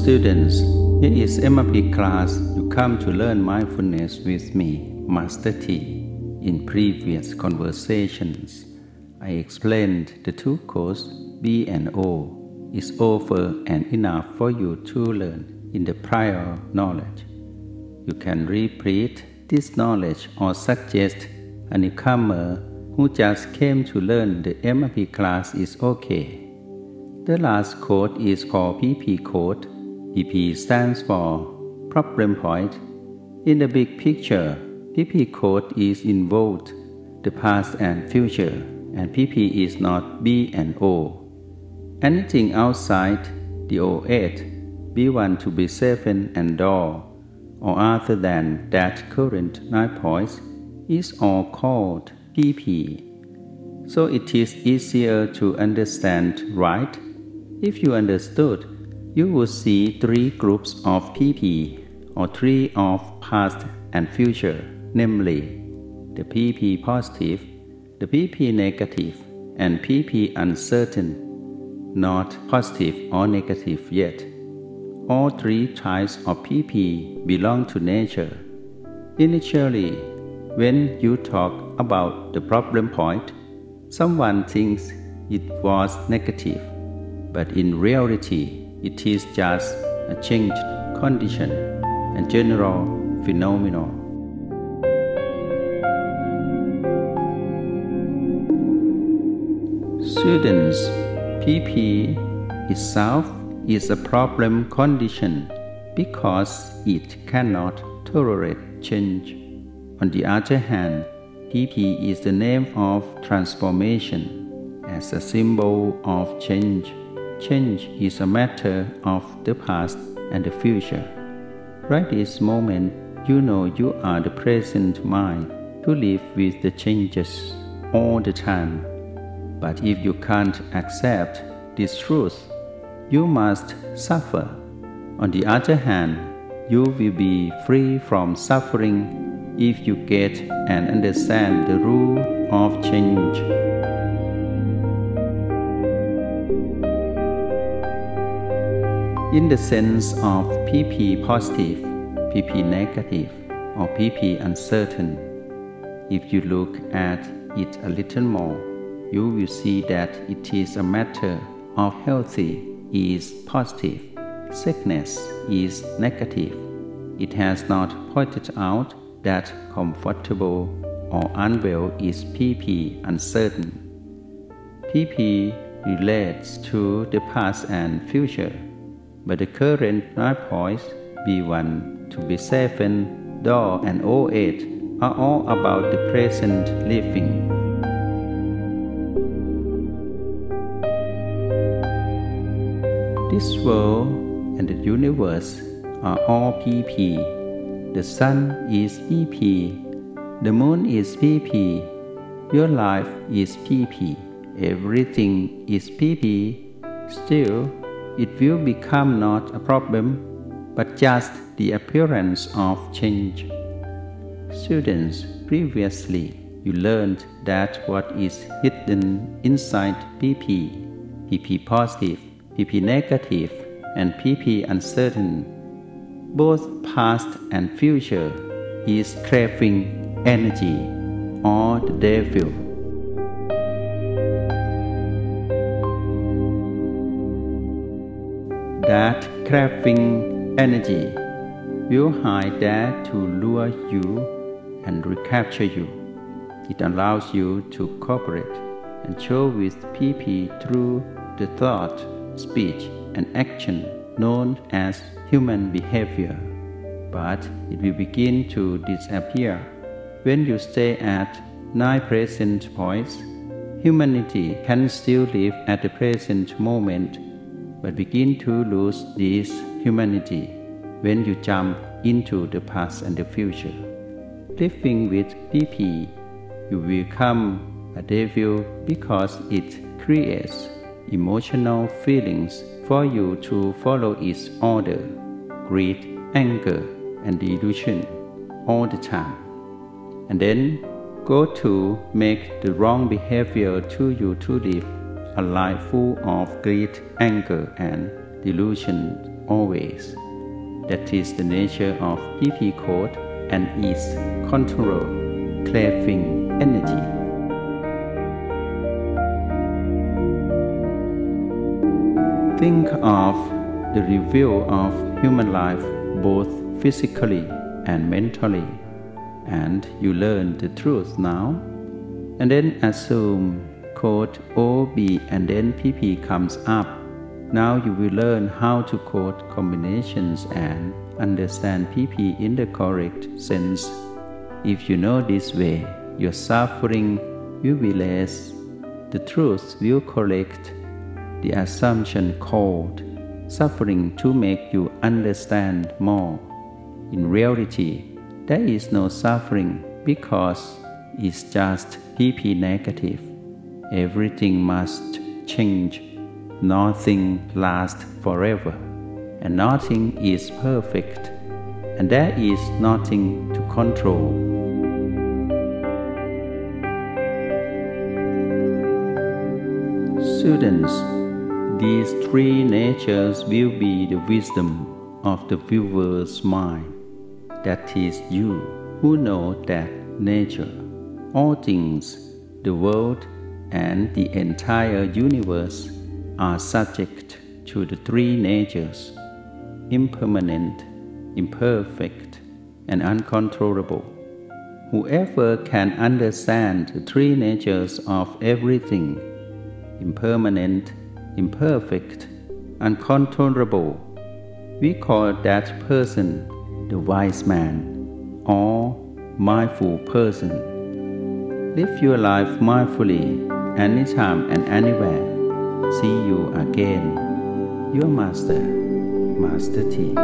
students, here is MRP class. You come to learn mindfulness with me, Master T. In previous conversations, I explained the two codes B and O is over and enough for you to learn in the prior knowledge. You can repeat this knowledge or suggest a newcomer who just came to learn the MRP class is okay. The last code is called PP code. PP stands for problem point. In the big picture, PP code is involved the past and future, and PP is not B and O. Anything outside the O8, B1 to B7 and DOR, or other than that current 9 points, is all called PP. So it is easier to understand, right? If you understood, you will see three groups of PP or three of past and future, namely the PP positive, the PP negative, and PP uncertain, not positive or negative yet. All three types of PP belong to nature. Initially, when you talk about the problem point, someone thinks it was negative but in reality, it is just a changed condition and general phenomenon. Students, PP itself is a problem condition because it cannot tolerate change. On the other hand, PP is the name of transformation as a symbol of change. Change is a matter of the past and the future. Right this moment, you know you are the present mind to live with the changes all the time. But if you can't accept this truth, you must suffer. On the other hand, you will be free from suffering if you get and understand the rule of change. In the sense of PP positive, PP negative, or PP uncertain. If you look at it a little more, you will see that it is a matter of healthy is positive, sickness is negative. It has not pointed out that comfortable or unwell is PP uncertain. PP relates to the past and future but the current nine points B1 to B7, DOR, and O8 are all about the present living. This world and the universe are all PP. The sun is PP. The moon is PP. Your life is PP. Everything is PP. Still, it will become not a problem, but just the appearance of change. Students, previously you learned that what is hidden inside PP, PP positive, PP negative, and PP uncertain, both past and future, is craving energy or the devil. That craving energy will hide there to lure you and recapture you. It allows you to cooperate and show with PP through the thought, speech, and action known as human behavior. But it will begin to disappear when you stay at nine present points. Humanity can still live at the present moment but begin to lose this humanity when you jump into the past and the future. Living with PP, you become a devil because it creates emotional feelings for you to follow its order, greed, anger, and delusion all the time. And then go to make the wrong behavior to you to live a life full of greed, anger, and delusion always. That is the nature of PP code and its control, craving energy. Think of the review of human life both physically and mentally, and you learn the truth now. And then assume code OB and then PP comes up. Now you will learn how to code combinations and understand PP in the correct sense. If you know this way, your suffering will be less. The truth will correct the assumption called suffering to make you understand more. In reality, there is no suffering because it's just PP negative. Everything must change. Nothing lasts forever, and nothing is perfect, and there is nothing to control. Students, these three natures will be the wisdom of the viewer's mind. That is you who know that nature, all things, the world, and the entire universe are subject to the three natures impermanent, imperfect, and uncontrollable. Whoever can understand the three natures of everything impermanent, imperfect, uncontrollable we call that person the wise man or mindful person. Live your life mindfully anytime and anywhere. See you again. Your Master, Master T.